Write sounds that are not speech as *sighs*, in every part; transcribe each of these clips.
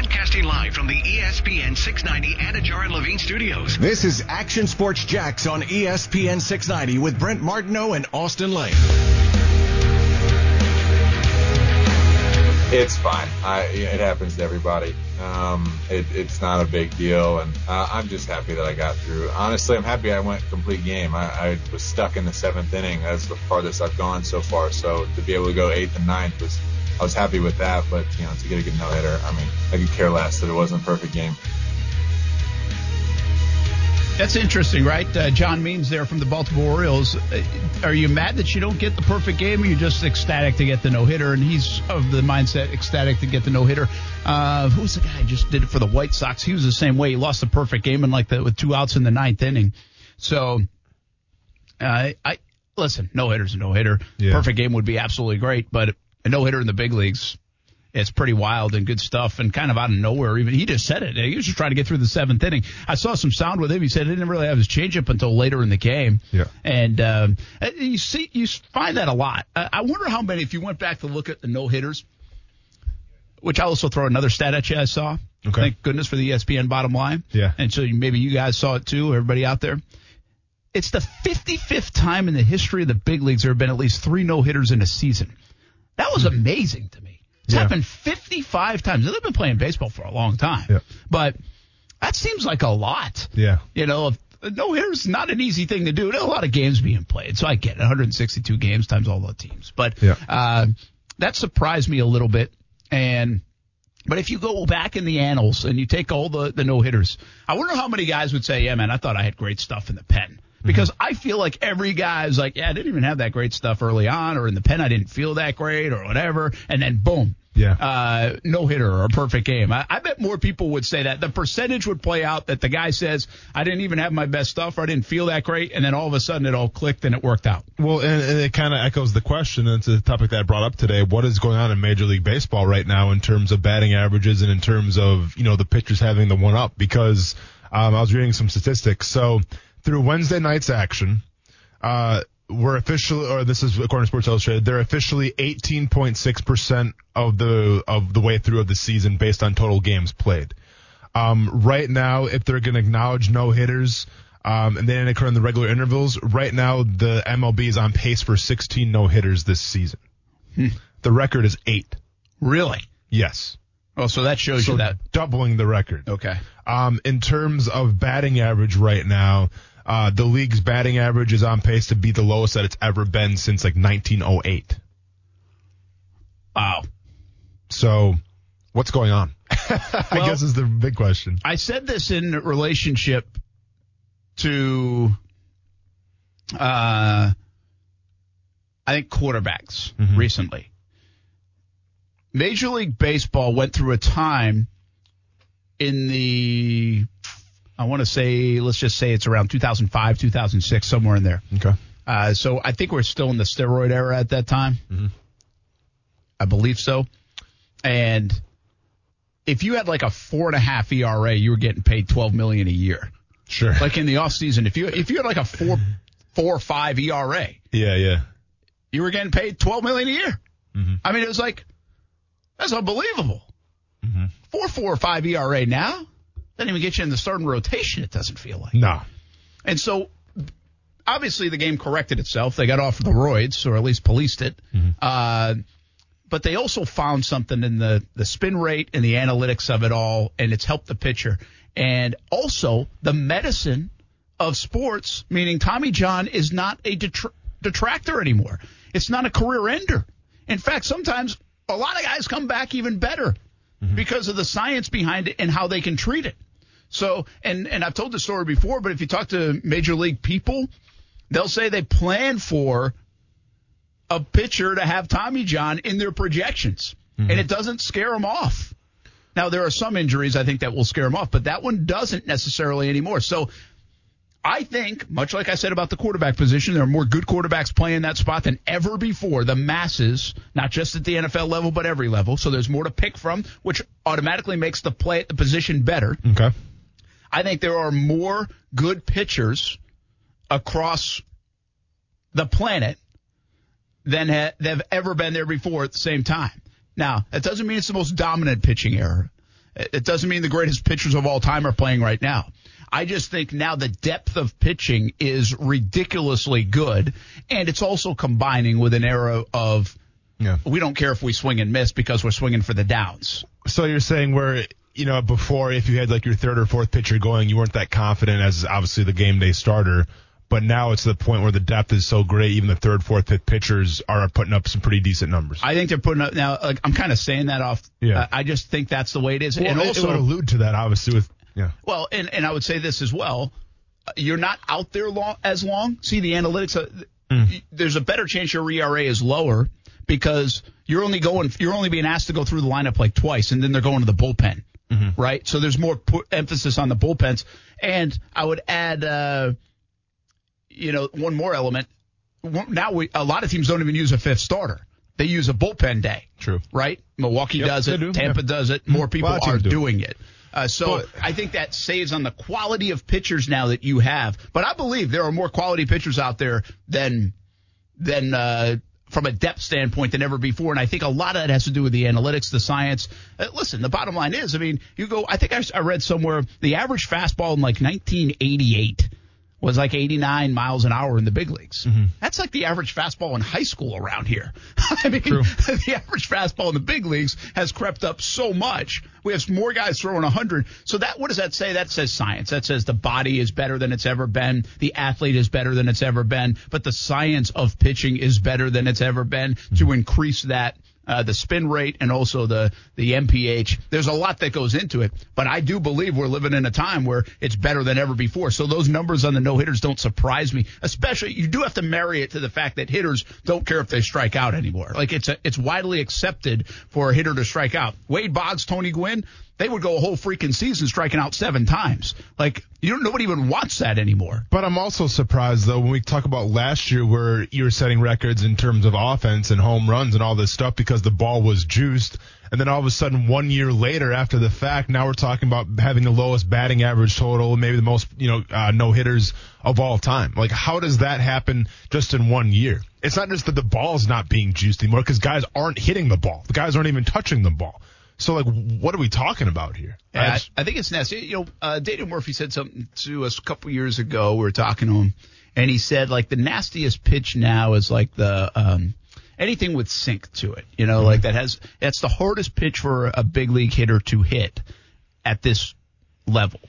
Broadcasting live from the ESPN 690 Anajar and Levine studios. This is Action Sports Jax on ESPN 690 with Brent Martineau and Austin Lane. It's fine. I, it happens to everybody. Um, it, it's not a big deal, and uh, I'm just happy that I got through. Honestly, I'm happy I went complete game. I, I was stuck in the seventh inning. That's the farthest I've gone so far. So to be able to go eighth and ninth was, I was happy with that. But you know, to get a good no hitter, I mean, I could care less that it wasn't a perfect game. That's interesting, right? Uh, John Means there from the Baltimore Orioles. Uh, are you mad that you don't get the perfect game, or you just ecstatic to get the no hitter? And he's of the mindset ecstatic to get the no hitter. Uh, who's the guy just did it for the White Sox? He was the same way. He lost the perfect game in like the with two outs in the ninth inning. So, uh, I listen. No hitter's a no hitter. Yeah. Perfect game would be absolutely great, but a no hitter in the big leagues it's pretty wild and good stuff and kind of out of nowhere. Even he just said it. He was just trying to get through the seventh inning. I saw some sound with him. He said he didn't really have his changeup until later in the game. Yeah. And um, you see, you find that a lot. I I wonder how many. If you went back to look at the no hitters, which I'll also throw another stat at you. I saw. Okay. Thank goodness for the ESPN bottom line. Yeah. And so maybe you guys saw it too. Everybody out there. It's the 55th time in the history of the big leagues there have been at least three no hitters in a season. That was amazing to me. It's Yeah. happened 55 times. They've been playing baseball for a long time. Yeah. But that seems like a lot. Yeah. You know, if, no hitter's not an easy thing to do. There are a lot of games being played, so I get it. 162 games times all the teams. But Yeah. uh, that surprised me a little bit. And but if you go back in the annals and you take all the, the no hitters, I wonder how many guys would say, "Yeah, man, I thought I had great stuff in the pen." Because I feel like every guy is like, "Yeah, I didn't even have that great stuff early on, or in the pen I didn't feel that great, or whatever," and then boom, Yeah. uh, no hitter or a perfect game. I, I bet more people would say that. The percentage would play out that the guy says, I didn't even have my best stuff or I didn't feel that great. And then all of a sudden it all clicked and it worked out. Well, and, and it kind of echoes the question, and it's a topic that I brought up today. What is going on in Major League Baseball right now in terms of batting averages and in terms of, you know, the pitchers having the one up? Because um, I was reading some statistics. So through Wednesday night's action, uh, we're officially, or this is according to Sports Illustrated, they're officially 18.6% of the, of the way through of the season based on total games played. Um, right now, if they're going to acknowledge no hitters, um, and they didn't occur in the regular intervals, right now the MLB is on pace for 16 no hitters this season. The record is eight. Really? Yes. Oh, so that shows So you that. doubling the record. Okay. Um, in terms of batting average right now, uh, the league's batting average is on pace to be the lowest that it's ever been since like 1908. Wow. So what's going on? *laughs* I Well- guess is the big question. I said this in relationship to, uh, I think quarterbacks recently. Major League Baseball went through a time in the, I want to say, let's just say it's around 2005, 2006, somewhere in there. Okay. Uh, so I think we're still in the steroid era at that time. Mm-hmm. I believe so. And if you had like a four and a half ERA, you were getting paid twelve million a year. Sure. Like in the off season, if you if you had like a four four or five ERA, yeah, yeah. you were getting paid twelve million a year. Mm-hmm. I mean, it was like that's unbelievable. Mm-hmm. Four four or five ERA now doesn't even get you in the starting rotation. It doesn't feel like. No. And so, obviously, the game corrected itself. They got off the roids, or at least policed it. Uh, but they also found something in the, the spin rate and the analytics of it all, and it's helped the pitcher. And also, the medicine of sports, meaning Tommy John is not a detr- detractor anymore. It's not a career ender. In fact, sometimes a lot of guys come back even better because of the science behind it and how they can treat it. So, and, and I've told the story before, but if you talk to major league people, they'll say they plan for a pitcher to have Tommy John in their projections, mm-hmm. and it doesn't scare them off. Now, there are some injuries I think that will scare them off, but that one doesn't necessarily anymore. So, I think, much like I said about the quarterback position, there are more good quarterbacks playing that spot than ever before. The masses, not just at the NFL level, but every level. So there's more to pick from, which automatically makes the play at the position better. Okay. I think there are more good pitchers across the planet than ha- have ever been there before at the same time. Now, that doesn't mean it's the most dominant pitching era. It doesn't mean the greatest pitchers of all time are playing right now. I just think now the depth of pitching is ridiculously good, and it's also combining with an era of Yeah. we don't care if we swing and miss because we're swinging for the downs. So you're saying where you know before if you had like your third or fourth pitcher going, you weren't that confident as obviously the game day starter. But now it's the point where the depth is so great, even the third, fourth, fifth pitchers are putting up some pretty decent numbers. I think they're putting up now. Like, I'm kind of saying that off. Yeah. uh, I just think that's the way it is, Well, and it- also it would allude to that obviously with yeah. Well, and, and I would say this as well. You're not out there long, as long. See, the analytics, uh, y- there's a better chance your ERA is lower because you're only going, you're only being asked to go through the lineup like twice, and then they're going to the bullpen, right? So there's more emphasis on the bullpens. And I would add, uh, you know, one more element. Now we, a lot of teams don't even use a fifth starter. They use a bullpen day. True. Right? Milwaukee Yep, does it. do, Tampa yeah. does it. More people are do. doing it. Uh, so But- I think that saves on the quality of pitchers now that you have. But I believe there are more quality pitchers out there than than uh, from a depth standpoint than ever before. And I think a lot of that has to do with the analytics, the science. Uh, listen, the bottom line is, I mean, you go. I think I, I read somewhere the average fastball in like 1988 was like 89 miles an hour in the big leagues. Mm-hmm. That's like the average fastball in high school around here. *laughs* I mean, *laughs* the average fastball in the big leagues has crept up so much. We have more guys throwing 100. So that what does that say? That says science. That says the body is better than it's ever been. The athlete is better than it's ever been. But the science of pitching is better than it's ever been to increase that uh, the spin rate and also the the MPH. There's a lot that goes into it, but I do believe we're living in a time where it's better than ever before. So those numbers on the no hitters don't surprise me. Especially you do have to marry it to the fact that hitters don't care if they strike out anymore. Like it's a, it's widely accepted for a hitter to strike out. Wade Boggs, Tony Gwynn, they would go a whole freaking season striking out seven times. Like you don't nobody even wants that anymore. But I'm also surprised though when we talk about last year where you were setting records in terms of offense and home runs and all this stuff because the ball was juiced. And then all of a sudden one year later after the fact, now we're talking about having the lowest batting average total, maybe the most, you know, uh, no hitters of all time. Like how does that happen just in one year? It's not just that the ball's not being juiced anymore because guys aren't hitting the ball. The guys aren't even touching the ball. So like what are we talking about here? I Yeah, I, just- I think it's nasty. You know, uh, Dana Murphy said something to us a couple years ago. We were talking to him, and he said like the nastiest pitch now is like the um, anything with sink to it. You know, like that has that's the hardest pitch for a big league hitter to hit at this level.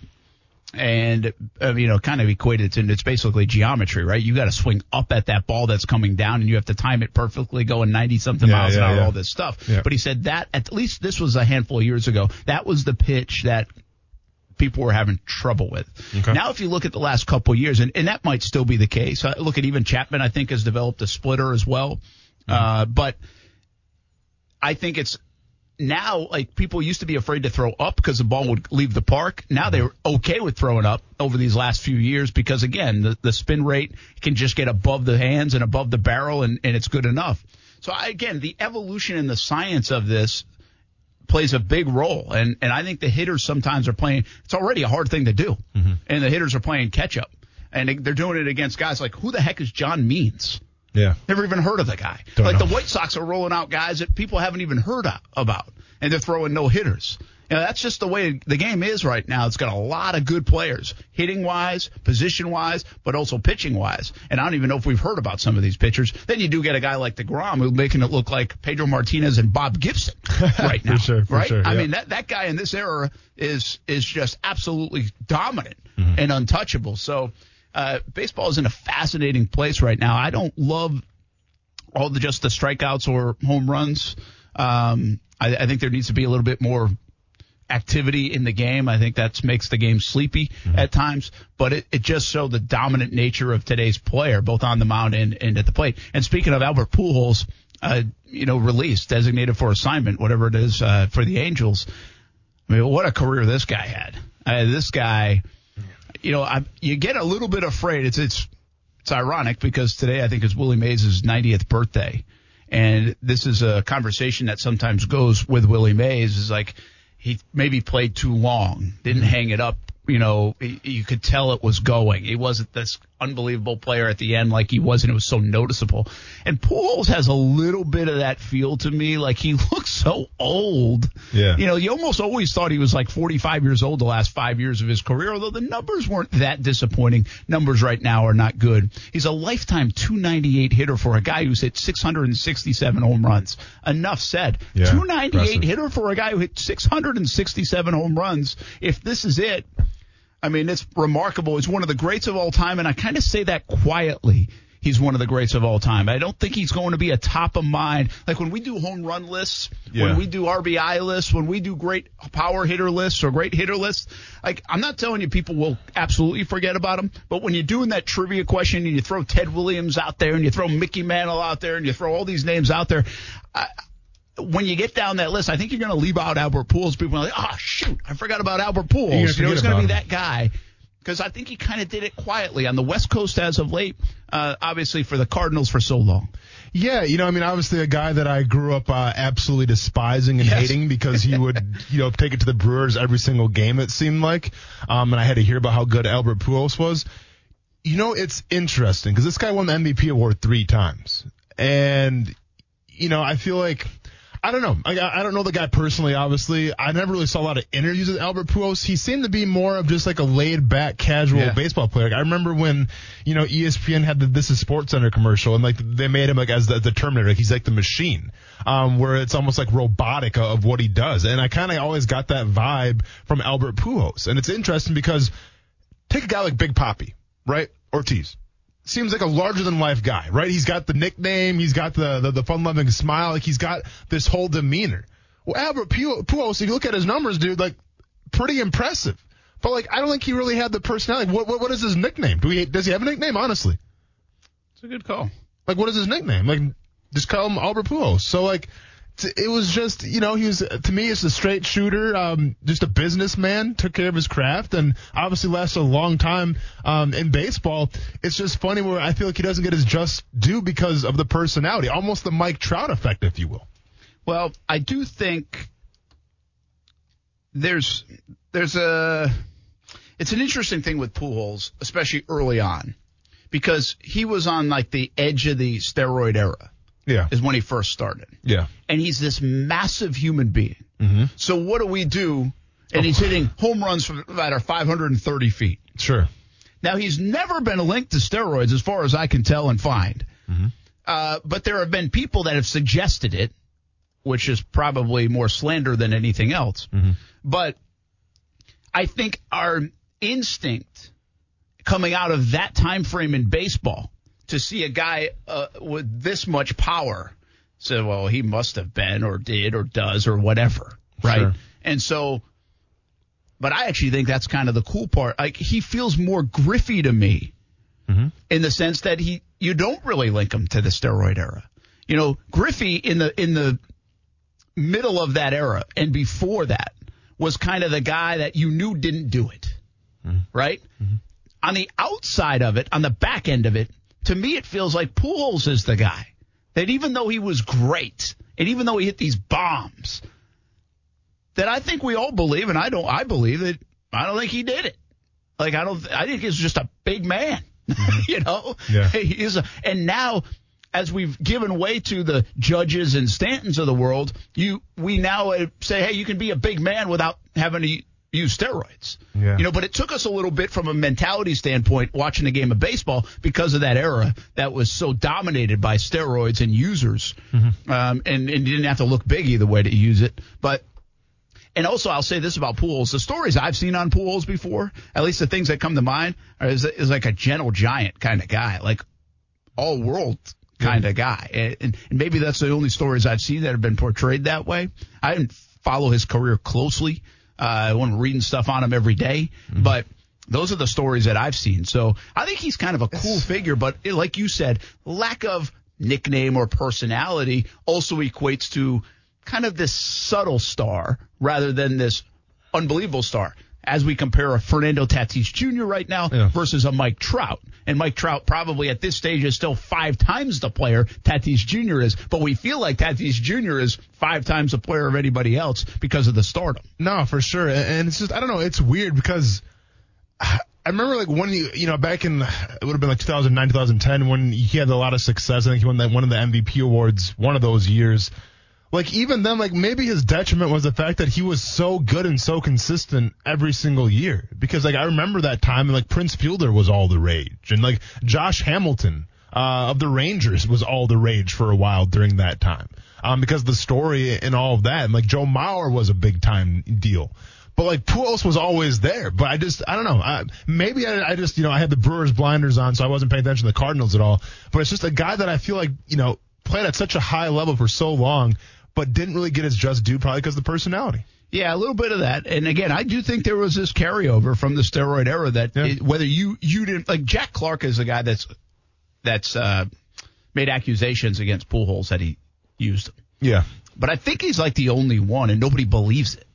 And uh, you know, kind of equated to it's basically geometry, right? You got to swing up at that ball that's coming down, and you have to time it perfectly, going ninety something Yeah, miles an hour, yeah. all this stuff. Yeah. But he said that at least this was a handful of years ago. That was the pitch that people were having trouble with. Okay. Now, if you look at the last couple of years, and, and that might still be the case. Uh, look at even Chapman, I think, has developed a splitter as well. Uh, but I think it's now like people used to be afraid to throw up because the ball would leave the park. Now they're okay with throwing up over these last few years because again, the, the spin rate can just get above the hands and above the barrel and, and it's good enough. So I, again, the evolution and the science of this plays a big role. And, and I think the hitters sometimes are playing, it's already a hard thing to do. Mm-hmm. And the hitters are playing catch up and they're doing it against guys like who the heck is John Means? Yeah. Never even heard of the guy. Don't like know. the White Sox are rolling out guys that people haven't even heard of, about, and they're throwing no hitters. You know, that's just the way the game is right now. It's got a lot of good players, hitting wise, position wise, but also pitching wise. And I don't even know if we've heard about some of these pitchers. Then you do get a guy like DeGrom who's making it look like Pedro Martinez and Bob Gibson *laughs* right now. sure, for right? sure, I mean, that, that guy in this era is is just absolutely dominant Mm-hmm. and untouchable. So uh, baseball is in a fascinating place right now. I don't love all the just the strikeouts or home runs. Um, I, I think there needs to be a little bit more activity in the game. I think that makes the game sleepy at times, but it, it just showed the dominant nature of today's player, both on the mound and, and at the plate. And speaking of Albert Pujols, uh, you know, released, designated for assignment, whatever it is, uh, for the Angels. I mean, what a career this guy had. Uh, this guy, you know, I, you get a little bit afraid. It's, it's, it's ironic because today I think is Willie Mays' 90th birthday. And this is a conversation that sometimes goes with Willie Mays is like he maybe played too long, didn't mm-hmm. hang it up. You know, you could tell it was going. He wasn't this unbelievable player at the end like he was, and it was so noticeable. And Pujols has a little bit of that feel to me, like he *laughs* looks so old. Yeah. You know, you almost always thought he was like 45 years old the last five years of his career, although the numbers weren't that disappointing. Numbers right now are not good. He's a lifetime 298 hitter for a guy who's hit 667 home runs. Enough said. Yeah, 298 impressive. hitter for a guy who hit 667 home runs. If this is it, I mean, it's remarkable. He's one of the greats of all time, and I kind of say that quietly. He's one of the greats of all time. I don't think he's going to be a top of mind. Like when we do home run lists, Yeah. when we do RBI lists, when we do great power hitter lists or great hitter lists, like I'm not telling you people will absolutely forget about him, but when you're doing that trivia question and you throw Ted Williams out there and you throw Mickey Mantle out there and you throw all these names out there, I, when you get down that list, I think you're going to leave out Albert Pujols. People are like, oh shoot, I forgot about Albert. You're gonna know, going to be that guy because I think he kind of did it quietly on the West Coast as of late. Uh, obviously for the Cardinals for so long. Yeah, you know, I mean, obviously a guy that I grew up uh, absolutely despising and Yes. hating because he would, *laughs* you know, take it to the Brewers every single game. It seemed like, um, and I had to hear about how good Albert Pujols was. You know, it's interesting because this guy won the MVP award three times, and you know, I feel like. I don't know. I, I don't know the guy personally, obviously. I never really saw a lot of interviews with Albert Pujols. He seemed to be more of just like a laid back, casual Yeah. baseball player. Like, I remember when, you know, ESPN had the This Is SportsCenter commercial and like they made him like as the, the Terminator. Like he's like the machine, um, where it's almost like robotic of what he does. And I kind of always got that vibe from Albert Pujols. And it's interesting because take a guy like Big Poppy, right? Ortiz. Seems like a larger than life guy, right? He's got the nickname, he's got the the, the fun loving smile, like he's got this whole demeanor. Well, Albert Pu- Pujols, if you look at his numbers, dude, like pretty impressive. But like, I don't think he really had the personality. What what, what is his nickname? Do he does he have a nickname? Honestly, It's a good call. like what is his nickname? Like just call him Albert Pujols. So like, it was just you know he was to me it's a straight shooter, um, just a businessman, took care of his craft, and obviously lasted a long time um, in baseball. It's just funny where I feel like he doesn't get his just due because of the personality, almost the Mike Trout effect, if you will. Well, I do think there's there's a it's an interesting thing with Pujols, especially early on, because he was on like the edge of the steroid era Yeah, is when he first started, yeah, and he's this massive human being. Mm-hmm. So what do we do? And he's hitting home runs from that are 530 feet. sure. Now he's never been linked to steroids, as far as I can tell and find. Uh, but there have been people that have suggested it, which is probably more slander than anything else. But I think our instinct coming out of that time frame in baseball to see a guy uh, with this much power, say, well, he must have been or did or does or whatever, right? Sure. And so but I actually think that's kind of the cool part. Like he feels more Griffey to me mm-hmm. in the sense that he you don't really link him to the steroid era. You know, Griffey in the in the middle of that era and before that was kind of the guy that you knew didn't do it. Mm-hmm. Right? Mm-hmm. On the outside of it, on the back end of it, to me it feels like Pujols is the guy. That even though he was great and even though he hit these bombs, that I think we all believe, and I don't. I believe that I don't think he did it. Like I don't. I think he's just a big man. *laughs* you know. Yeah. *laughs* He is a, and now, as we've given way to the judges and Stantons of the world, you we now uh, say, hey, you can be a big man without having to use steroids. Yeah. You know, but it took us a little bit from a mentality standpoint watching the game of baseball because of that era that was so dominated by steroids and users, Mm-hmm. um, and and you didn't have to look big either way to use it, but. And also, I'll say this about Pujols: the stories I've seen on Pujols before, at least the things that come to mind, are, is, is like a gentle giant kind of guy, like all world kind of guy. And, and maybe that's the only stories I've seen that have been portrayed that way. I didn't follow his career closely. Uh, I wasn't reading stuff on him every day, but those are the stories that I've seen. So I think he's kind of a cool figure, but it- like you said, lack of nickname or personality also equates to kind of this subtle star rather than this unbelievable star. As we compare a Fernando Tatis Jr. right now Yeah. versus a Mike Trout. And Mike Trout probably at this stage is still five times the player Tatis Jr. is, but we feel like Tatis Jr. is five times the player of anybody else because of the stardom. No, for sure. And it's just, I don't know, it's weird because *sighs* I remember like when you you know back in it would have been like 2009 2010 when he had a lot of success. I think he won that one of the MVP awards one of those years. Like even then, like maybe his detriment was the fact that he was so good and so consistent every single year. Because like I remember that time and like Prince Fielder was all the rage and like Josh Hamilton uh, of the Rangers was all the rage for a while during that time. Um, because the story and all of that, and like Joe Mauer was a big time deal. But like Pujols was always there. But I just, I don't know. I, maybe I, I just, you know, I had the Brewers blinders on, so I wasn't paying attention to the Cardinals at all. But it's just a guy that I feel like, you know, played at such a high level for so long, but didn't really get his just due probably because of the personality. Yeah, a little bit of that. And again, I do think there was this carryover from the steroid era that Yeah. it, whether you you didn't like Jack Clark is a guy that's that's uh, made accusations against Pujols that he used them. Yeah. But I think he's like the only one, and nobody believes it.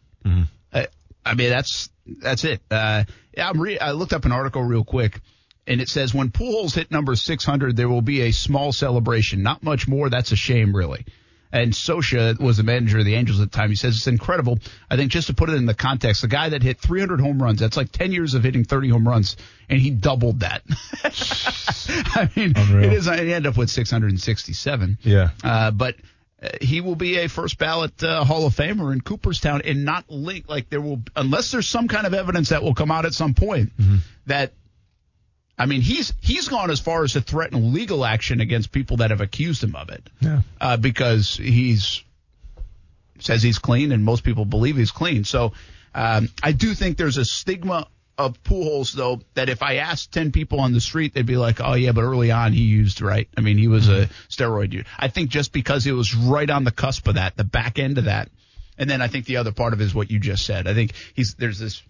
I, I mean, that's that's it. Uh, yeah, I'm re- I looked up an article real quick, and it says when Pujols hit number 600, there will be a small celebration. Not much more. That's a shame, really. And Scioscia was the manager of the Angels at the time. He says it's incredible. I think just to put it in the context, the guy that hit 300 home runs, that's like 10 years of hitting 30 home runs, and he doubled that. *laughs* I mean, Unreal. it is. He ended up with 667. Yeah. Uh, but uh, he will be a first ballot uh, Hall of Famer in Cooperstown and not link like there will unless there's some kind of evidence that will come out at some point that I mean he's he's gone as far as to threaten legal action against people that have accused him of it Yeah. uh, because he's says he's clean and most people believe he's clean. So um, I do think there's a stigma of Pujols though that if I asked ten people on the street, they'd be like, "Oh yeah, but early on he used right. I mean, he was a steroid dude." I think just because it was right on the cusp of that, the back end of that, and then I think the other part of it is what you just said. I think he's there's this.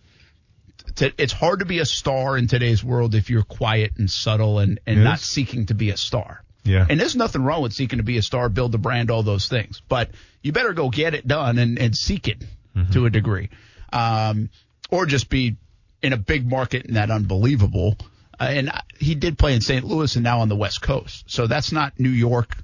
T- It's hard to be a star in today's world if you're quiet and subtle and, and not seeking to be a star. Yeah. And there's nothing wrong with seeking to be a star, build a brand, all those things. But you better go get it done and, and seek it to a degree. Um, or just be in a big market and that unbelievable. Uh, and I- he did play in St. Louis and now on the West Coast. So that's not New York.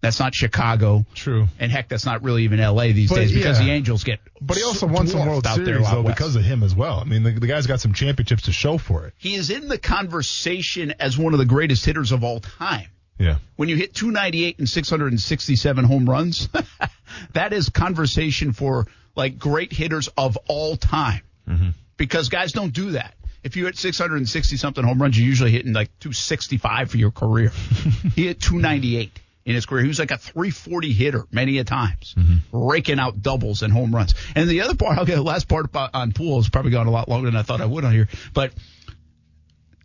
That's not Chicago. True. And heck, that's not really even LA these But, days because yeah. the Angels get. But he also won some World out Series though west. because of him as well. I mean, the, the guy's got some championships to show for it. he is in the conversation as one of the greatest hitters of all time. Yeah. when you hit 298 and 667 home runs, *laughs* that is conversation for like great hitters of all time. Mm-hmm. Because guys don't do that. If you hit 660 something home runs, you're usually hitting like 265 for your career. *laughs* he hit 298 in his career. He was like a 340 hitter many a times, mm-hmm. raking out doubles and home runs. And the other part, *laughs* I'll get the last part about, on Pujols is probably gone a lot longer than I thought I would on here. But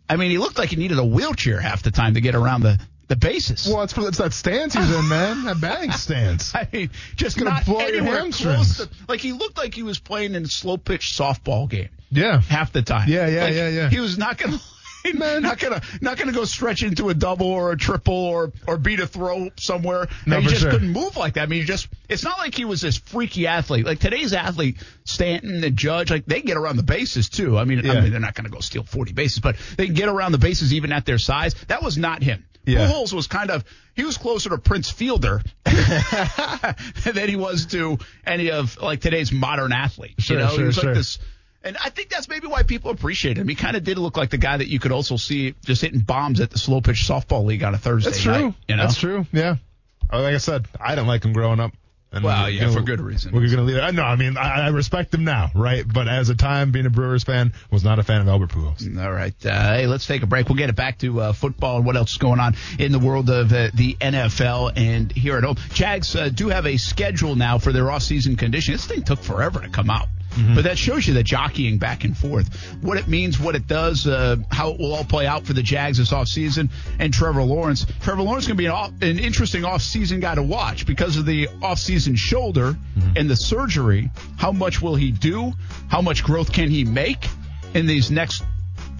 I mean, he looked like he needed a wheelchair half the time to get around the, the bases. Well, it's, for, it's that stance he's in, man. That batting *laughs* stance. I mean, just gonna not blow your hamstrings. close to, like he looked like he was playing in a slow pitch softball game Yeah. half the time. Yeah, yeah, Like, yeah, yeah. He was not gonna. *laughs* Man, not gonna not gonna go stretch into a double or a triple or or beat a throw somewhere. No, And he just sure. couldn't move like that. I mean, he just it's not like he was this freaky athlete. Like today's athlete, Stanton, the Judge, like they get around the bases too. I mean, I mean they're not gonna go steal 40 bases, but they can get around the bases even at their size. That was not him. Yeah. Pujols was kind of he was closer to Prince Fielder *laughs* than he was to any of like today's modern athletes. Sure, you know, he sure, was sure. like this. And I think that's maybe why people appreciate him. He kind of did look like the guy that you could also see just hitting bombs at the slow pitch softball league on a Thursday That's true. night. You know, That's true. Yeah. Uh, Like I said, I didn't like him growing up. And Well, yeah, gonna- for good reason. We're gonna leave. it. I know. I mean, I, I respect him now, right? But as a time being a Brewers fan, was not a fan of Albert Pujols. All right. Uh, hey, let's take a break. We'll get it back to uh, football and what else is going on in the world of uh, the NFL and here at home. Jags uh, do have a schedule now for their off-season conditioning. This thing took forever to come out. But that shows you the jockeying back and forth, what it means, what it does, uh, how it will all play out for the Jags this offseason, and Trevor Lawrence. Trevor Lawrence is going to be an, off, an interesting offseason guy to watch because of the offseason shoulder and the surgery. How much will he do? How much growth can he make in these next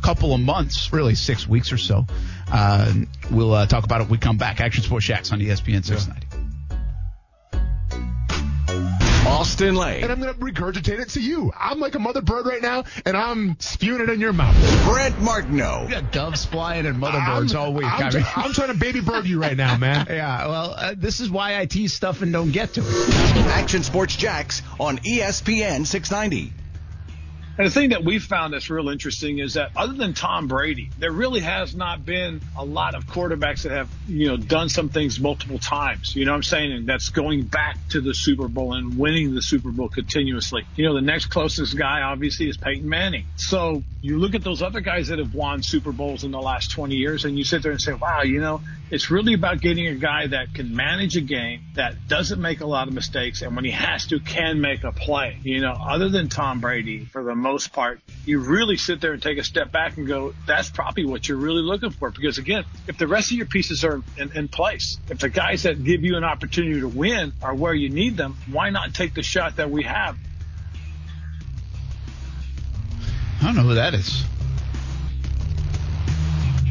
couple of months, really six weeks or so. Uh, we'll uh, talk about it when we come back. Action Sports Jax on ESPN 690. Austin Lane, And I'm gonna regurgitate it to you. I'm like a mother bird right now, and I'm spewing it in your mouth. Brent Martineau. We got doves flying and motherboards I'm, all week. I'm, I mean- I'm trying to baby bird you right now, man. *laughs* yeah, well, uh, this is why I tease stuff and don't get to it. Action Sports Jax on ESPN 690. And the thing that we found that's real interesting is that other than Tom Brady, there really has not been a lot of quarterbacks that have, you know, done some things multiple times. You know what I'm saying? And that's going back to the Super Bowl and winning the Super Bowl continuously. You know, the next closest guy obviously is Peyton Manning. So you look at those other guys that have won Super Bowls in the last 20 years and you sit there and say, wow, you know, it's really about getting a guy that can manage a game, that doesn't make a lot of mistakes, and when he has to, can make a play. You know, other than Tom Brady, for the most part, you really sit there and take a step back and go, that's probably what you're really looking for. Because again, if the rest of your pieces are in, in place, if the guys that give you an opportunity to win are where you need them, why not take the shot that we have? I don't know who that is.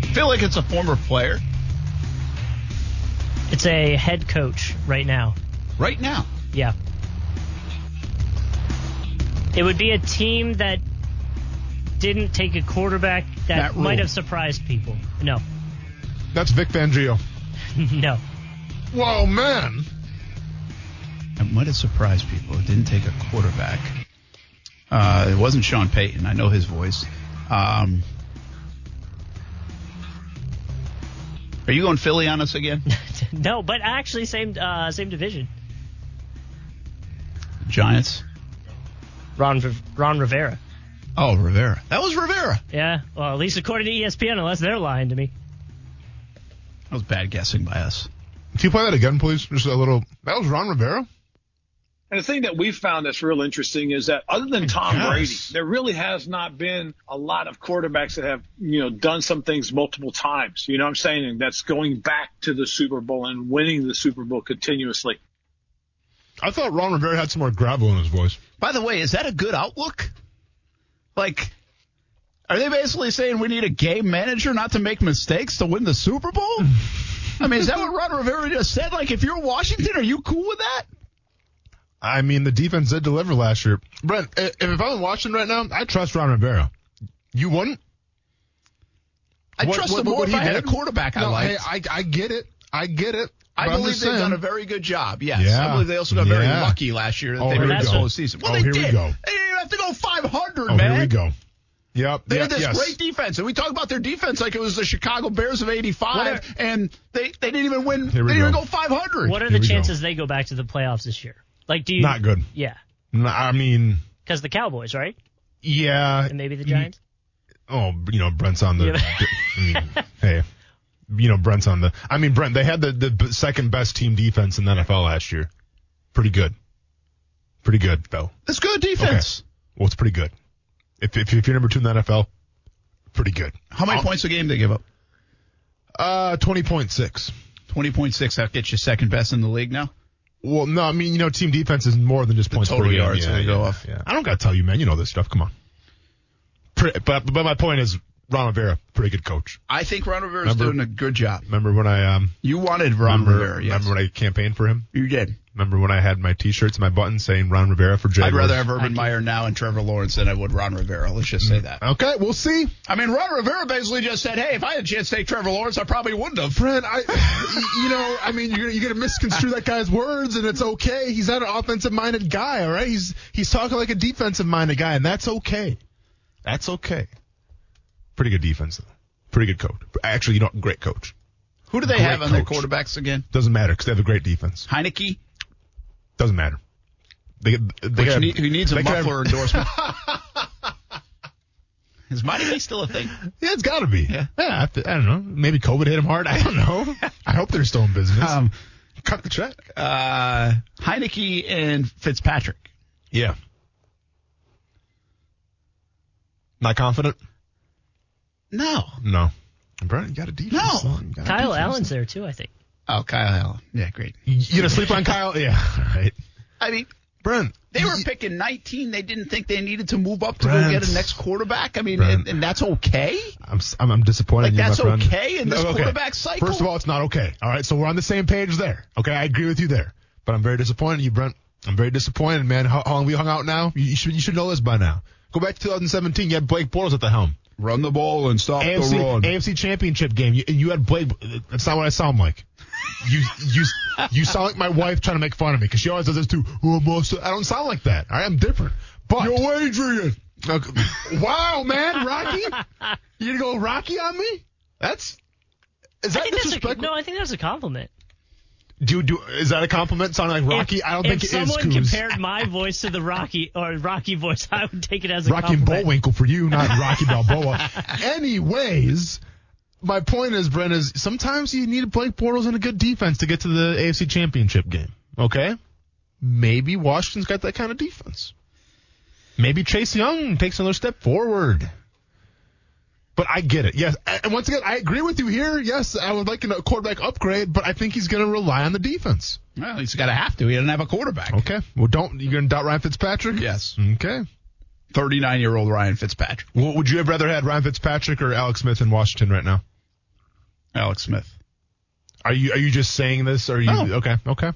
I feel like it's a former player It's a head coach right now. right now. Yeah. It would be a team that didn't take a quarterback that Matt Rhule. might have surprised people. No. That's Vic Fangio. *laughs* no. Whoa, man. It might have surprised people. It didn't take a quarterback. Uh, it wasn't Sean Payton. I know his voice. Um, are you going Philly on us again? *laughs* no, but actually same uh, same division. Giants. Ron Ron Rivera. Oh, Rivera. That was Rivera. Yeah. Well, at least according to ESPN, unless they're lying to me. That was bad guessing by us. Can you play that again, please? Just a little. That was Ron Rivera. And the thing that we found that's real interesting is that other than Tom Yes. Brady, there really has not been a lot of quarterbacks that have, you know, done some things multiple times. You know what I'm saying? And that's going back to the Super Bowl and winning the Super Bowl continuously. I thought Ron Rivera had some more gravel in his voice. By the way, is that a good outlook? Like, are they basically saying we need a game manager not to make mistakes to win the Super Bowl? *laughs* I mean, is that what Ron Rivera just said? Like, if you're Washington, are you cool with that? I mean, the defense did deliver last year. Brent, if I'm watching right now, I trust Ron Rivera. You wouldn't? I What- trust what- him more what if he I had a did? quarterback I No, liked. hey, I, I get it. I get it. I But believe they've saying. done a very good job. Yes, Yeah. I believe they also got very lucky last year that Oh, they here made we the go. postseason. Well, Oh, they here we did. go. They didn't even have to go 500, Oh, man. here we go. Yep. They yep, had this yes. great defense, and we talk about their defense like it was the Chicago Bears of '85, and they, they didn't even win. They didn't even go. go 500. What are Here the we go. chances they go back to the playoffs this year? Like, do you? Not good. Yeah, No, I mean, because the Cowboys, right? yeah. And maybe the Giants. Oh, you know, Brent's on the. Yeah. I mean, hey, you know, Brent's on the. I mean, Brent, they had the, the second best team defense in the NFL last year. Pretty good. Pretty good, though. It's good defense. Well, it's pretty good. If, if, if you're number two in the NFL, pretty good. How many Oh. points a game they give up? Uh, 20.6. 20.6. That gets you second best in the league now. Well, no, I mean, you know, team defense is more than just points total per yards Yeah, go yeah, off. yeah. I don't got to tell you, man. You know this stuff. Come on. But, but my point is, Ron Rivera, pretty good coach. I think Ron Rivera's Remember- doing a good job. Remember when I um You wanted Ron remember, Rivera, yes. remember when I campaigned for him? you did. Remember when I had my T-shirts and my buttons saying Ron Rivera for Jaguars? I'd rather have Urban Meyer now and Trevor Lawrence than I would Ron Rivera. Let's just say that. Okay, we'll see. I mean, Ron Rivera basically just said, "Hey, if I had a chance to take Trevor Lawrence, I probably wouldn't have." Fred, I, *laughs* you know, I mean, you're gonna, you're gonna misconstrue that guy's words, and it's okay. He's not an offensive-minded guy, all right? He's he's talking like a defensive-minded guy, and that's okay. That's okay. Pretty good defense, though. Pretty good coach. Actually, you know, great coach. Who do they Great have on their quarterbacks again? Doesn't matter because they have a great defense. Heinicke, Doesn't matter. They, they have- need, who needs a could have- muffler endorsement. *laughs* Is Mighty Heineke still a thing? Yeah, it's got to be. Yeah. I, th- I don't know. Maybe COVID hit him hard. I don't know. *laughs* I hope they're still in business. Um, Cut the check. uh, Heinicke and Fitzpatrick. Yeah. Not confident? No. No. Brian, you got a defense. No. got a Kyle defense. Allen's there too, I think. Oh, Kyle Allen. Yeah, great. You gonna sleep on Kyle? Yeah. *laughs* All right. I mean, Brent. they were picking 19. They didn't think they needed to move up to go get a next quarterback. I mean, Brent. and, and that's okay. I'm, s- I'm, I'm disappointed. Like, in you, my that's friend. okay in this No, quarterback cycle? First of all, it's not okay. All right. So we're on the same page there. Okay. I agree with you there. But I'm very disappointed in you, Brent. I'm very disappointed, man. How, how long we hung out now? You, you should you should know this by now. Go back to 2017. You had Blake Bortles at the helm. Run the ball and stop AFC, AFC Championship game. You, you had Blake. That's not what I sound like. You you you sound like my wife trying to make fun of me because she always does this too. Oh, I'm I don't sound like that. I'm different. But Yo, Adrian. Okay. wow, man, Rocky, you gonna go Rocky on me? That's is I that think that's a, disrespectful? no, I think that's a compliment. Do do is that a compliment? Sounding like Rocky? If, I don't think it is. If someone compared my voice to the Rocky or Rocky voice, I would take it as a Rocky and compliment. Bullwinkle for you, not *laughs* Rocky Balboa. Anyways, my point is, Brent, is sometimes you need Blake Bortles and a good defense to get to the AFC Championship game. Okay, maybe Washington's got that kind of defense. Maybe Chase Young takes another step forward. But I get it. Yes. And once again, I agree with you here. Yes, I would like a quarterback upgrade, but I think he's going to rely on the defense. Well, he's got to have to. He doesn't have a quarterback. Okay. Well, don't, you're going to doubt Ryan Fitzpatrick? Yes. Okay. 39 year old Ryan Fitzpatrick. Well, would you have rather had Ryan Fitzpatrick or Alex Smith in Washington right now? Alex Smith. Are you are you just saying this? Or are you No. okay? Okay.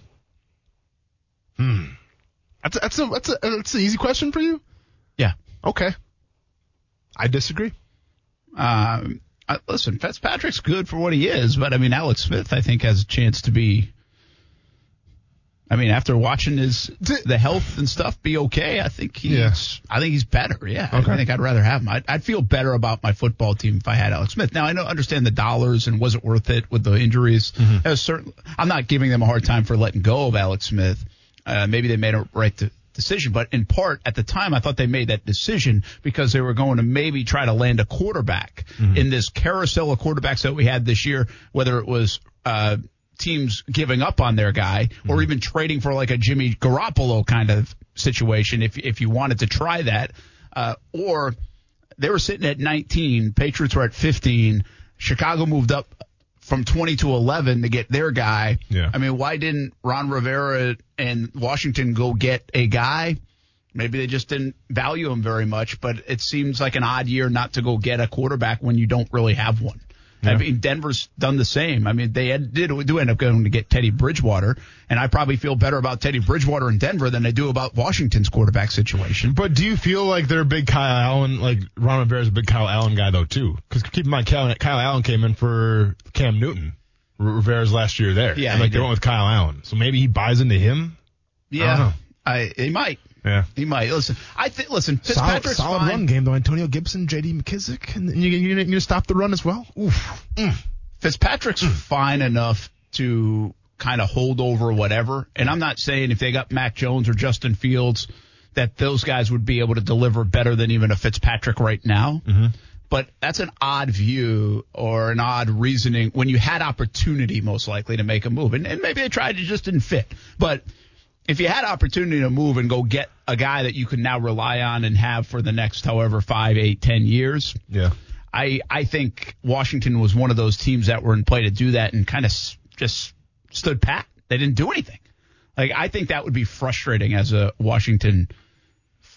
Hmm. That's a, that's a that's a that's an easy question for you. Yeah. Okay. I disagree. Um, listen, Fitzpatrick's good for what he is, but I mean, Alex Smith, I think, has a chance to be. I mean, after watching his the health and stuff be okay, I think he's. Yeah. I think he's better. Yeah, Okay. I think I'd rather have him. I'd, I'd feel better about my football team if I had Alex Smith. Now I know understand the dollars and was it worth it with the injuries. Mm-hmm. Certain. I'm not giving them a hard time for letting go of Alex Smith. Uh, maybe they made a right de- decision, but in part at the time I thought they made that decision because they were going to maybe try to land a quarterback in this carousel of quarterbacks that we had this year, whether it was uh, teams giving up on their guy or even trading for like a Jimmy Garoppolo kind of situation if if you wanted to try that, uh, or they were sitting at 19, Patriots were at 15, Chicago moved up from 20 to 11 to get their guy. Yeah. I mean, why didn't Ron Rivera and Washington go get a guy? Maybe they just didn't value him very much, but it seems like an odd year not to go get a quarterback when you don't really have one. I mean, Denver's done the same. I mean, they had, did do end up going to get Teddy Bridgewater, and I probably feel better about Teddy Bridgewater in Denver than I do about Washington's quarterback situation. But do you feel like they're a big Kyle Allen, like Ron Rivera's a big Kyle Allen guy though too? Because keep in mind, Kyle, Kyle Allen came in for Cam Newton, Rivera's last year there. Yeah, and like they went with Kyle Allen, so maybe he buys into him. I. Yeah, I, he might. Yeah. He might. Listen, I think. Listen, Solid, Fitzpatrick's solid fine. run game though. Antonio Gibson, J.D. McKissic, and you, you, stop the run as well. Oof. Mm. Fitzpatrick's mm. fine enough to kind of hold over whatever. And I'm not saying if they got Mac Jones or Justin Fields that those guys would be able to deliver better than even a Fitzpatrick right now. Mm-hmm. But that's an odd view or an odd reasoning when you had opportunity, most likely, to make a move. And, and maybe they tried, it just didn't fit. But if you had opportunity to move and go get a guy that you can now rely on and have for the next however five, eight, ten years, Yeah. I I think Washington was one of those teams that were in play to do that and kind of s- just stood pat. They didn't do anything. Like I think that would be frustrating as a Washington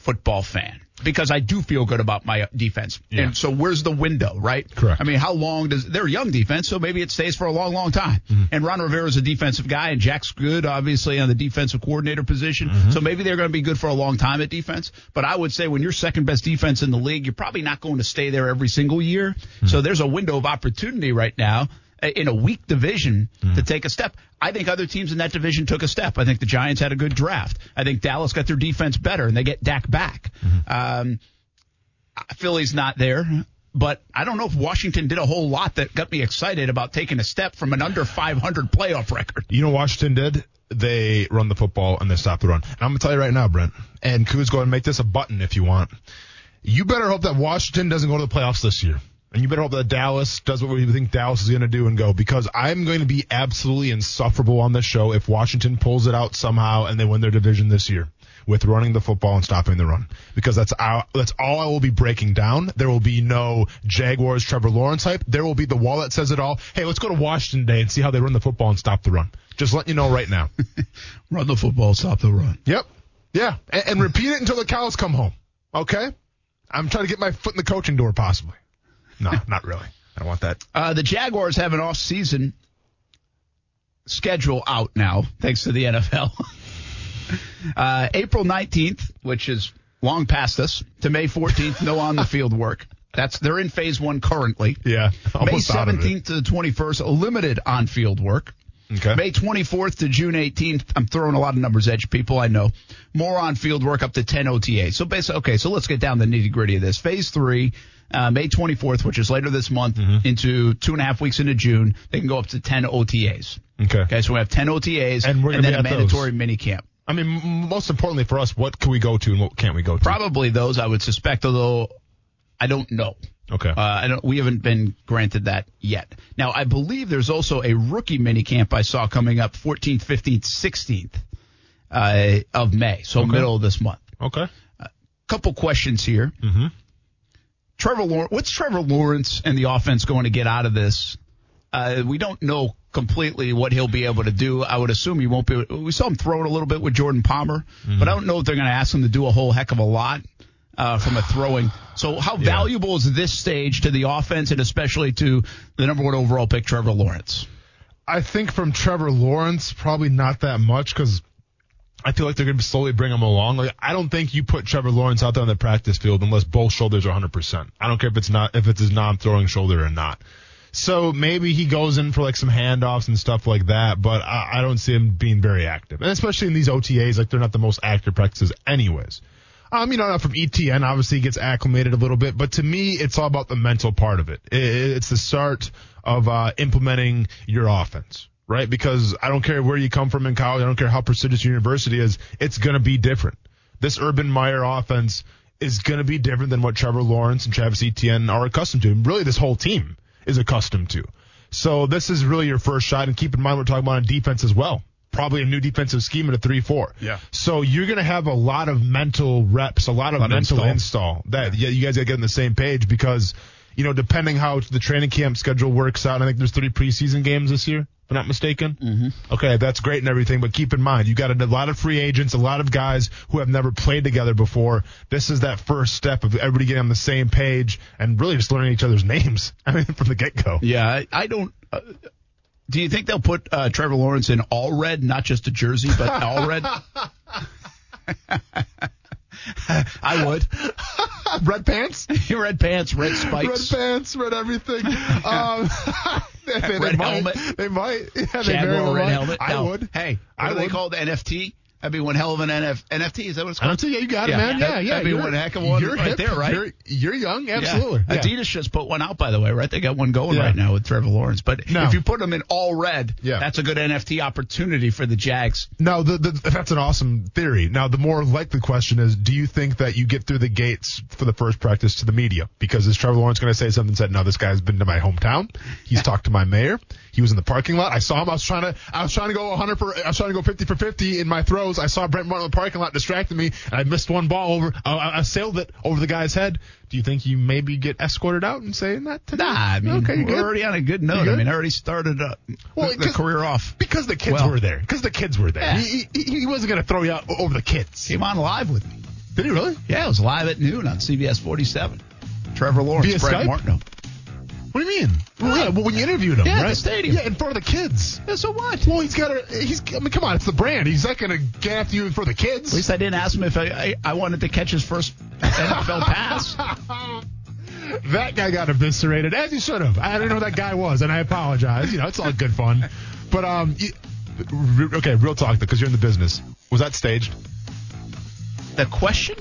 football fan because I do feel good about my defense. Yeah. And so where's the window, right? Correct. I mean, how long does they're a young defense, so maybe it stays for a long, long time. Mm-hmm. And Ron Rivera's a defensive guy, and Jack's good, obviously, on the defensive coordinator position. Mm-hmm. So maybe they're going to be good for a long time at defense. But I would say when you're second best defense in the league, you're probably not going to stay there every single year. Mm-hmm. So there's a window of opportunity right now in a weak division to take a step. I think other teams in that division took a step. I think the Giants had a good draft. I think Dallas got their defense better and they get Dak back. Um, Philly's not there, but I don't know if Washington did a whole lot that got me excited about taking a step from an under 500 playoff record. You know Washington did? They run the football and they stop the run. And I'm gonna tell you right now, Brent, and Kuz, go and make this a button if you want. You better hope that Washington doesn't go to the playoffs this year. And you better hope that Dallas does what we think Dallas is going to do and go because I'm going to be absolutely insufferable on this show if Washington pulls it out somehow and they win their division this year with running the football and stopping the run because that's all, that's all I will be breaking down. There will be no Jaguars Trevor Lawrence hype. There will be the wall that says it all. Hey, let's go to Washington today and see how they run the football and stop the run. Just letting you know right now. *laughs* Run the football, stop the run. Yep. Yeah. And, and repeat it until the cows come home. Okay? I'm trying to get my foot in the coaching door possibly. *laughs* No, not really. I don't want that. Uh, the Jaguars have an off-season schedule out now, thanks to the NFL. *laughs* uh, April 19th, which is long past us, to May 14th, no *laughs* on-the-field work. That's they're in phase one currently. Yeah. May Almost out of it. 17th to the 21st, limited on-field work. Okay. May 24th to June 18th. I'm throwing a lot of numbers at you people. I know. More on field work up to 10 OTA. So basically, okay, so let's get down the nitty gritty of this. Phase three, uh, May 24th, which is later this month, Mm-hmm. into two and a half weeks into June, they can go up to 10 OTAs. Okay. Okay, so we have 10 OTAs And we're gonna then a at those. mandatory mini camp. I mean, most importantly for us, what can we go to and what can't we go to? Probably those, I would suspect, although I don't know. Okay. Uh, I don't, we haven't been granted that yet. Now, I believe there's also a rookie mini camp I saw coming up 14th, 15th, 16th uh, of May, so Okay. middle of this month. okay. a Couple questions here. Mm-hmm. Trevor Lawrence, what's Trevor Lawrence and the offense going to get out of this? Uh, we don't know completely what he'll be able to do. I would assume he won't be. We saw him throw it a little bit with Jordan Palmer, but I don't know if they're going to ask him to do a whole heck of a lot uh, from a throwing. So, how valuable is this stage to the offense and especially to the number one overall pick, Trevor Lawrence? I think from Trevor Lawrence, probably not that much because I feel like they're going to slowly bring him along. Like I don't think you put Trevor Lawrence out there on the practice field unless both shoulders are 100%. I don't care if it's not if it's his non-throwing shoulder or not. So maybe he goes in for like some handoffs and stuff like that, but I, I don't see him being very active, and especially in these OTAs, like they're not the most active practices, anyways. Um, you know, from ETN, obviously he gets acclimated a little bit, but to me, it's all about the mental part of it. it it's the start of uh, implementing your offense, right? Because I don't care where you come from in college, I don't care how prestigious your university is, it's going to be different. This Urban Meyer offense is going to be different than what Trevor Lawrence and Travis Etienne are accustomed to. And really, this whole team is accustomed to. So this is really your first shot, and keep in mind we're talking about on defense as well. Probably a new defensive scheme at a three-four. Yeah. So you're going to have a lot of mental reps, a lot of Lot of mental install. install. That yeah, you guys got to get on the same page because you know depending how the training camp schedule works out. I think there's three preseason games this year, I'm not mistaken. Mm-hmm. Okay, that's great and everything, but keep in mind you got a lot of free agents, a lot of guys who have never played together before. This is that first step of everybody getting on the same page and really just learning each other's names. *laughs* I mean, from the get go. Yeah, I, I don't. Uh, do you think they'll put uh, Trevor Lawrence in all red, not just a jersey, but all red? *laughs* I would. Red pants. *laughs* red pants, red spikes. Red pants, red everything. Um, they, they Red might. helmet. They might. Yeah, they very well red might. helmet. I No. would. Hey, what I are they would. called? NFT? That'd be one hell of an NF, NFT. Is that what it's called? don't think yeah, you got Yeah. it, man. Yeah, That- yeah. that'd be you're- one heck of one you're right hip. there, right? You're, you're young, Yeah. absolutely. Yeah. Adidas just put one out, by the way, right? They got one going Yeah. right now with Trevor Lawrence. But No. if you put them in all red, Yeah. that's a good NFT opportunity for the Jags. No, the, the, that's an awesome theory. Now, the more likely question is, do you think that you get through the gates for the first practice to the media? Because is Trevor Lawrence going to say something? Said, no, this guy's been to my hometown. He's *laughs* talked to my mayor. He was in the parking lot. I saw him. I was trying to, I was trying to go 100 for, I was trying to go 50 for 50 in my throws. I saw Brent Martineau in the parking lot distracting me, and I missed one ball over. I, I sailed it over the guy's head. Do you think you maybe get escorted out and saying that? Today? Nah, I mean, okay, we're already on a good note. You I mean, I already started uh, Well, the, the career off. because the kids Well- were there. Because the kids were there. Yeah. He, he, he wasn't going to throw you out over the kids. Came on live with me. Did he really? Yeah, it was live at noon on CBS 47. Trevor Lawrence, Via Brent? Martineau. What do you mean? Well, yeah, well, when you interviewed him, Yeah, right? the stadium. Yeah, in front of the kids. Yeah, so what? Well, he's got a. He's. I mean, come on, it's the brand. He's not going to get after you for the kids. At least I didn't ask him if I, I, I wanted to catch his first NFL pass. *laughs* that guy got eviscerated, as he should have. I didn't know who that guy was, and I apologize. You know, it's all good fun. But um, you, okay, real talk because you're in the business. Was that staged? The question?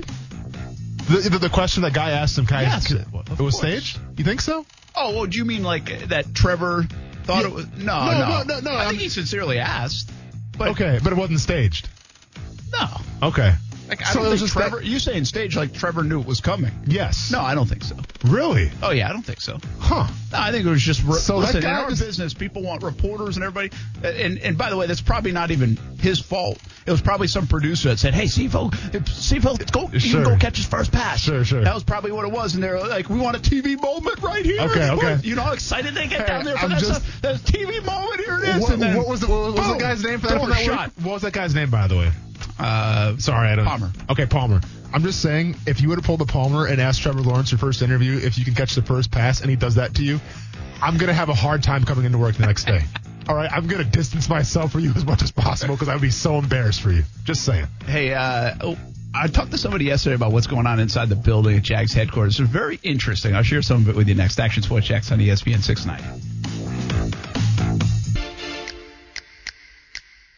The, the, the question that guy asked him, guy, Yes, it, was course. staged. You think so? Oh, well, do you mean like that Trevor thought Yeah. it was? No, No, no, no, no, no, I I'm- think he sincerely asked. But Okay, but it wasn't staged. no. Okay. Like, I So don't think Trevor. You saying stage like Trevor knew it was coming? Yes. No, I don't think so. Really? Oh yeah, I don't think so. Huh. No, I think it was just. Re- So that listen, in our just- business, people want reporters and everybody. And and by the way, that's probably not even his fault. It was probably some producer that said, "Hey, Sifo, Sifo, go, you Sure. can go catch his first pass." Sure, sure. That was probably what it was, and they're like, "We want a TV moment right here." Okay, okay. You know how excited they get Hey, down there for I'm that just- stuff? That TV moment. Here it is. What, and then, what was the, what was the guy's name for that? for that shot. What was that guy's name, by the way? Uh, Sorry, I don't. Palmer. Okay, Palmer. I'm just saying, if you would have pulled the Palmer and asked Trevor Lawrence your first interview if you can catch the first pass, and he does that to you, I'm gonna have a hard time coming into work the next day. *laughs* All right, I'm gonna distance myself from you as much as possible because I would be so embarrassed for you. Just saying. Hey, uh, oh, I talked to somebody yesterday about what's going on inside the building at Jags headquarters. It's very interesting. I'll share some of it with you next. Action Sports Jax on ESPN 690.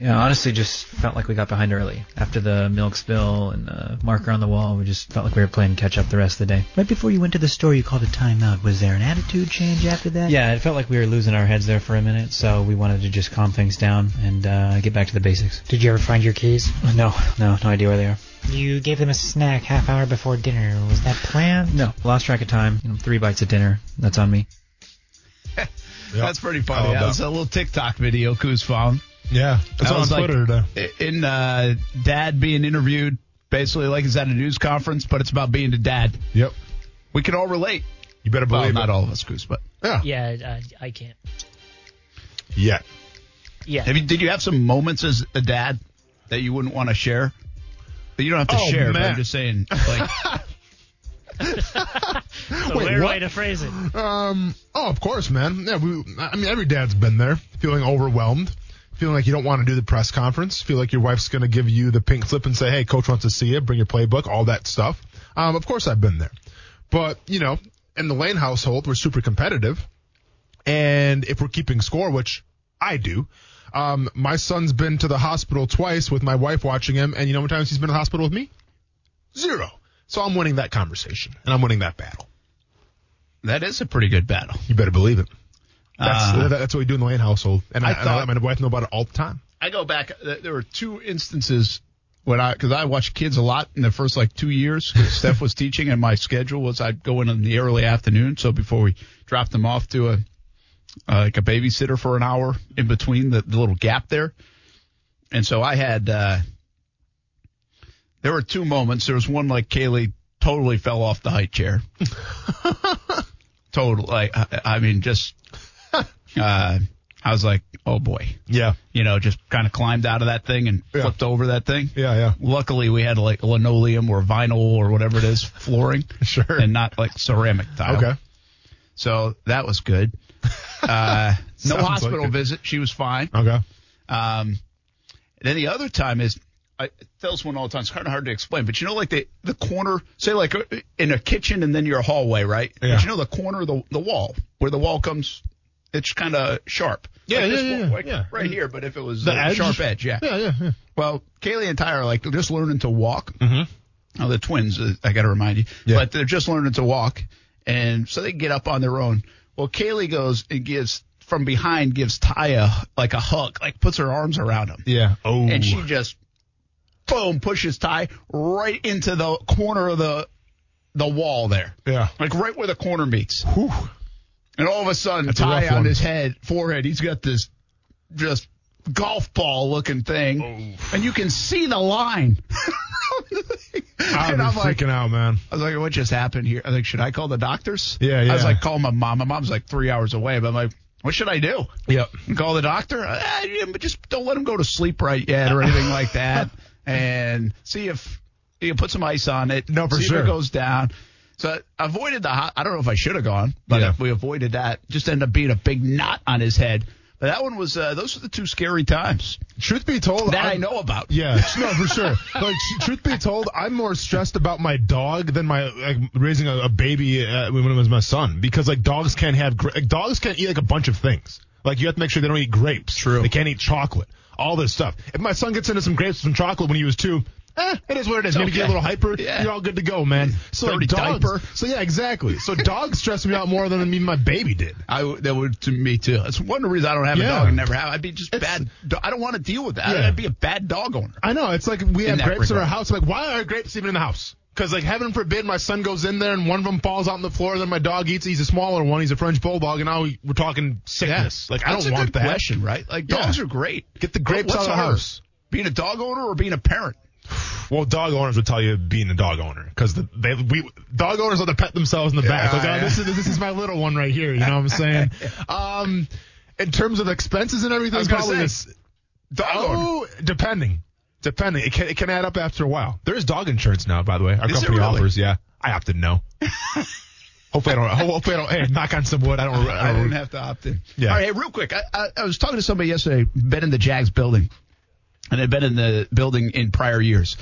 Yeah, honestly, just felt like we got behind early after the milk spill and the marker on the wall. We just felt like we were playing catch up the rest of the day. Right before you went to the store, you called a timeout. Was there an attitude change after that? Yeah, it felt like we were losing our heads there for a minute, so we wanted to just calm things down and uh, get back to the basics. Did you ever find your keys? No, no, no idea where they are. You gave them a snack half hour before dinner. Was that planned? No, lost track of time. You know, three bites of dinner. That's on me. *laughs* That's pretty funny. Oh, that that- was a little TikTok video Goose found. Yeah, it's on was like- Twitter today. in uh, dad being interviewed, basically like he's at a news conference, but it's about being a dad. Yep. We can all relate. You better Well, believe not it. all of us, Goose, but Yeah. Yeah, I, I can't. Yeah. Yeah. have you, did you have some moments as a dad that you wouldn't want to share? But you don't have to Oh, share. But. I'm just saying, like, *laughs* It's a Wait, weird what? way to phrase it. Um. Oh, of course, man. Yeah. We. I mean, every dad's been there, feeling overwhelmed, feeling like you don't want to do the press conference, feel like your wife's going to give you the pink slip and say, "Hey, coach wants to see you. Bring your playbook." All that stuff. Um. Of course, I've been there, but you know, in the Lane household, we're super competitive, and if we're keeping score, which I do. Um, my son's been to the hospital twice with my wife watching him, and you know how many times he's been to the hospital with me? Zero. So I'm winning that conversation, and I'm winning that battle. that is a pretty good battle. You better believe it. That's, Uh, that's what we do in the Lane household, and I, I thought- let my wife know about it all the time. I go back. There were two instances when I, because I watched kids a lot in the first like two years. 'cause *laughs* Steph was teaching, and my schedule was I'd go in in the early afternoon. So before we dropped them off to a uh, like a babysitter for an hour in between the, the little gap there, and so I had. uh There were two moments. There was one like Kaylee totally fell off the high chair. *laughs* Total, like I, I mean, just. Uh, I was like, oh boy Yeah, you know, just kind of climbed out of that thing and Yeah. flipped over that thing. yeah, yeah. Luckily, we had like linoleum or vinyl or whatever it is *laughs* flooring, Sure. and not like ceramic tile. Okay. so that was good. *laughs* Uh, no hospital like visit; she was fine. Okay. Um, then the other time is I tell this one all the time. It's kind of hard to explain, but you know, like the the corner, say like uh, in a kitchen, and then your hallway, right? Yeah. But you know the corner of the the wall where the wall comes, it's kind of sharp. Yeah, Like yeah, this yeah, like yeah. Right here, but if it was The a edge? sharp edge, yeah. Yeah, yeah, yeah. Well, Kaylee and Ty are like they're just learning to walk. Mm-hmm. Oh, the twins, uh, I got to remind you. Yeah. But they're just learning to walk, and so they get up on their own. Well, Kaylee goes and gives from behind, gives Ty a, like a hug, like puts her arms around him, Yeah. Oh. and she just boom pushes Ty right into the corner of the the wall there, Yeah. like right where the corner meets. Whew. And all of a sudden, That's a on his head, forehead, he's got this just golf ball looking thing, Oh. and you can see the line. *laughs* Been I'm like, freaking out, man. I was like, what just happened here? I was like, should I call the doctors? Yeah, yeah. I was like, call my mom. My mom's like three hours away, but I'm like, what should I do? Yep. Call the doctor? Uh, but just don't let him go to sleep right yet or anything like that, *laughs* and see if you put some ice on it. No, for see sure. if it goes down. So I avoided the. ho- I don't know if I should have gone, but Yeah. we avoided that. Just ended up being a big knot on his head. But that one was. Uh, those were the two scary times Truth be told, that i I'm- know about. Yeah, *laughs* no, for sure. Like, truth be told, I'm more stressed about my dog than my like raising a, a baby uh, when it was my son because like dogs can't have like, dogs can't eat like a bunch of things. Like you have to make sure they don't eat grapes. True. They can't eat chocolate. All this stuff. If my son gets into some grapes and some chocolate when he was two. Eh, it is what it is. Maybe get a little hyper. Yeah. You're all good to go, man. So like Dirty dogs. diaper. So yeah, exactly. So dogs stress me out more than even my baby did. I that would to me too. That's one of the reasons I don't have a dog and never have. I'd be just It's- bad. I don't want to deal with that. Yeah. I'd be a bad dog owner. I know. It's like we have grapes in our house. Like, why are grapes even in the house? Because, like, heaven forbid my son goes in there and one of them falls out on the floor, then my dog eats. it. He's a smaller one. He's a French bulldog, and now we, we're talking sickness. Like, I don't want that. question, right? Like Yeah. dogs are great. Get the grapes out of the house. Being a dog owner or being a parent? Well, dog owners would tell you being a dog owner because the, they we dog owners love to pet themselves in the back. Like, oh, yeah. this is this is my little one right here. You know what I'm saying? *laughs* um, in terms of expenses and everything, I was probably say, this. Dog owner. Oh, depending. Depending. It can, it can add up after a while. There is dog insurance now, by the way. Our Is company really? offers, yeah. I opted no. *laughs* hopefully I don't, hopefully I don't, hey, knock on some wood. I don't, I I don't didn't have to opt in. Yeah. All right, hey, real quick. I, I, I was talking to somebody yesterday, been in the Jags building, and had been in the building in prior years.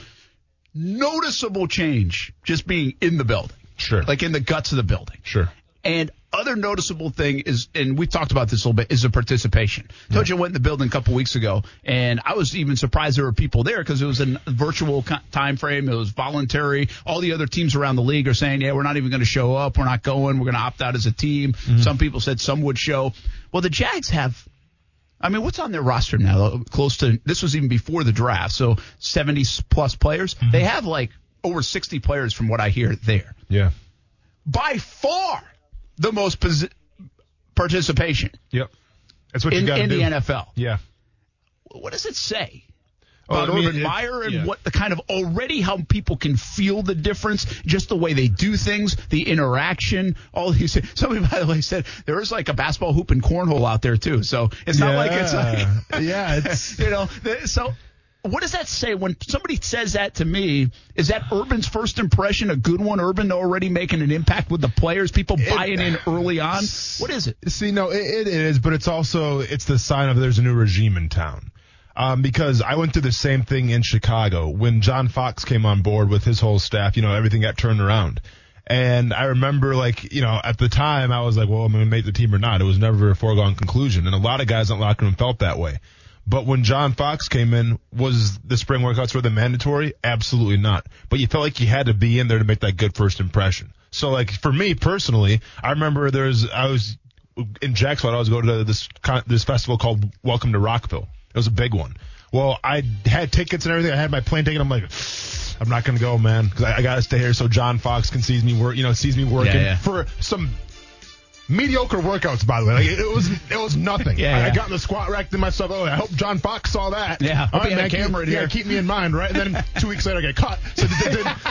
Noticeable change just being in the building. Sure. Like in the guts of the building. Sure. And other noticeable thing is, and we talked about this a little bit, is the participation. Told you I went in the building a couple weeks ago, and I was even surprised there were people there because it was a virtual time frame. It was voluntary. All the other teams around the league are saying, yeah, we're not even going to show up. We're not going. We're going to opt out as a team. Mm-hmm. Some people said some would show. Well, the Jags have I mean, what's on their roster now? Uh, close to this was even before the draft, so 70 plus players. Mm-hmm. They have like over 60 players from what I hear there. Yeah. By far the most posi- participation Yep. That's what you got to in do. the NFL. Yeah. What does it say? Oh, About I mean, Urban it- Meyer and yeah. what the kind of already how people can feel the difference, just the way they do things, the interaction, all these. Things. *laughs* Somebody, by the way, said there is like a basketball hoop and cornhole out there too. So it's not like it's like Yeah. *laughs* Yeah, it's- *laughs* you know. So what does that say when somebody says that to me? Is that Urban's first impression a good one? Urban already making an impact with the players, people buying in early on. What is it? See, no, it, it is, but it's also it's the sign of there's a new regime in town. Um, because I went through the same thing in Chicago when John Fox came on board with his whole staff. You know, everything got turned around. And I remember, like, you know, at the time, I was like, well, I'm going to make the team or not. It was never a foregone conclusion. And a lot of guys in the locker room felt that way. But when John Fox came in, was the spring workouts were the mandatory? Absolutely not. But you felt like you had to be in there to make that good first impression. So, like, for me personally, I remember there's, I was in Jacksonville, I was going to this this festival called Welcome to Rockville. It was a big one. Well, I had tickets and everything. I had my plane ticket. I'm like, I'm not gonna go, man, because I, I gotta stay here so John Fox can see me work. You know, sees me working Yeah, yeah. for some mediocre workouts. By the way, like, it, it was it was nothing. *laughs* Yeah, I, I got in the squat rack to myself. Oh, I hope John Fox saw that. Yeah, All had man, keep- camera in yeah, here. keep me in mind, right? And then two weeks later, I get caught. So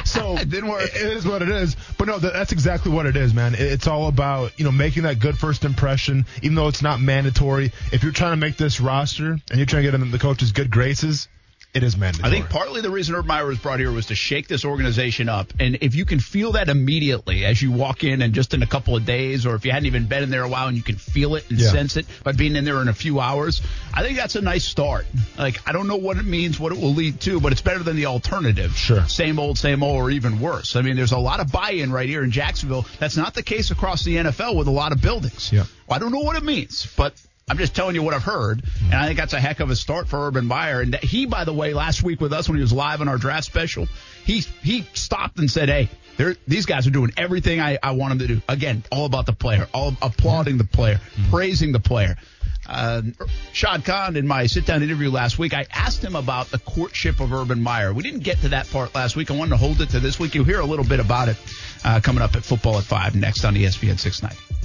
so *laughs* It didn't work. it- is what it is. But no, that, that's exactly what it is, man. It- it's all about you know making that good first impression, even though it's not mandatory. If you're trying to make this roster and you're trying to get in the coach's good graces, it is mandatory. I think partly the reason Urban Meyer was brought here was to shake this organization up. And if you can feel that immediately as you walk in and just in a couple of days, or if you hadn't even been in there a while and you can feel it and Yeah. sense it by being in there in a few hours, I think that's a nice start. Like, I don't know what it means, what it will lead to, but it's better than the alternative. Sure. Same old, same old, or even worse. I mean, there's a lot of buy in right here in Jacksonville. That's not the case across the NFL with a lot of buildings. Yeah. Well, I don't know what it means, but I'm just telling you what I've heard, and I think that's a heck of a start for Urban Meyer. And he, by the way, last week with us when he was live on our draft special, he he stopped and said, "Hey, these guys are doing everything I, I want them to do. Again, all about the player, all applauding the player, praising the player." Uh, Shad Khan, in my sit-down interview last week, I asked him about the courtship of Urban Meyer. We didn't get to that part last week. I wanted to hold it to this week. You'll hear a little bit about it uh, coming up at Football at 5 next on ESPN 690.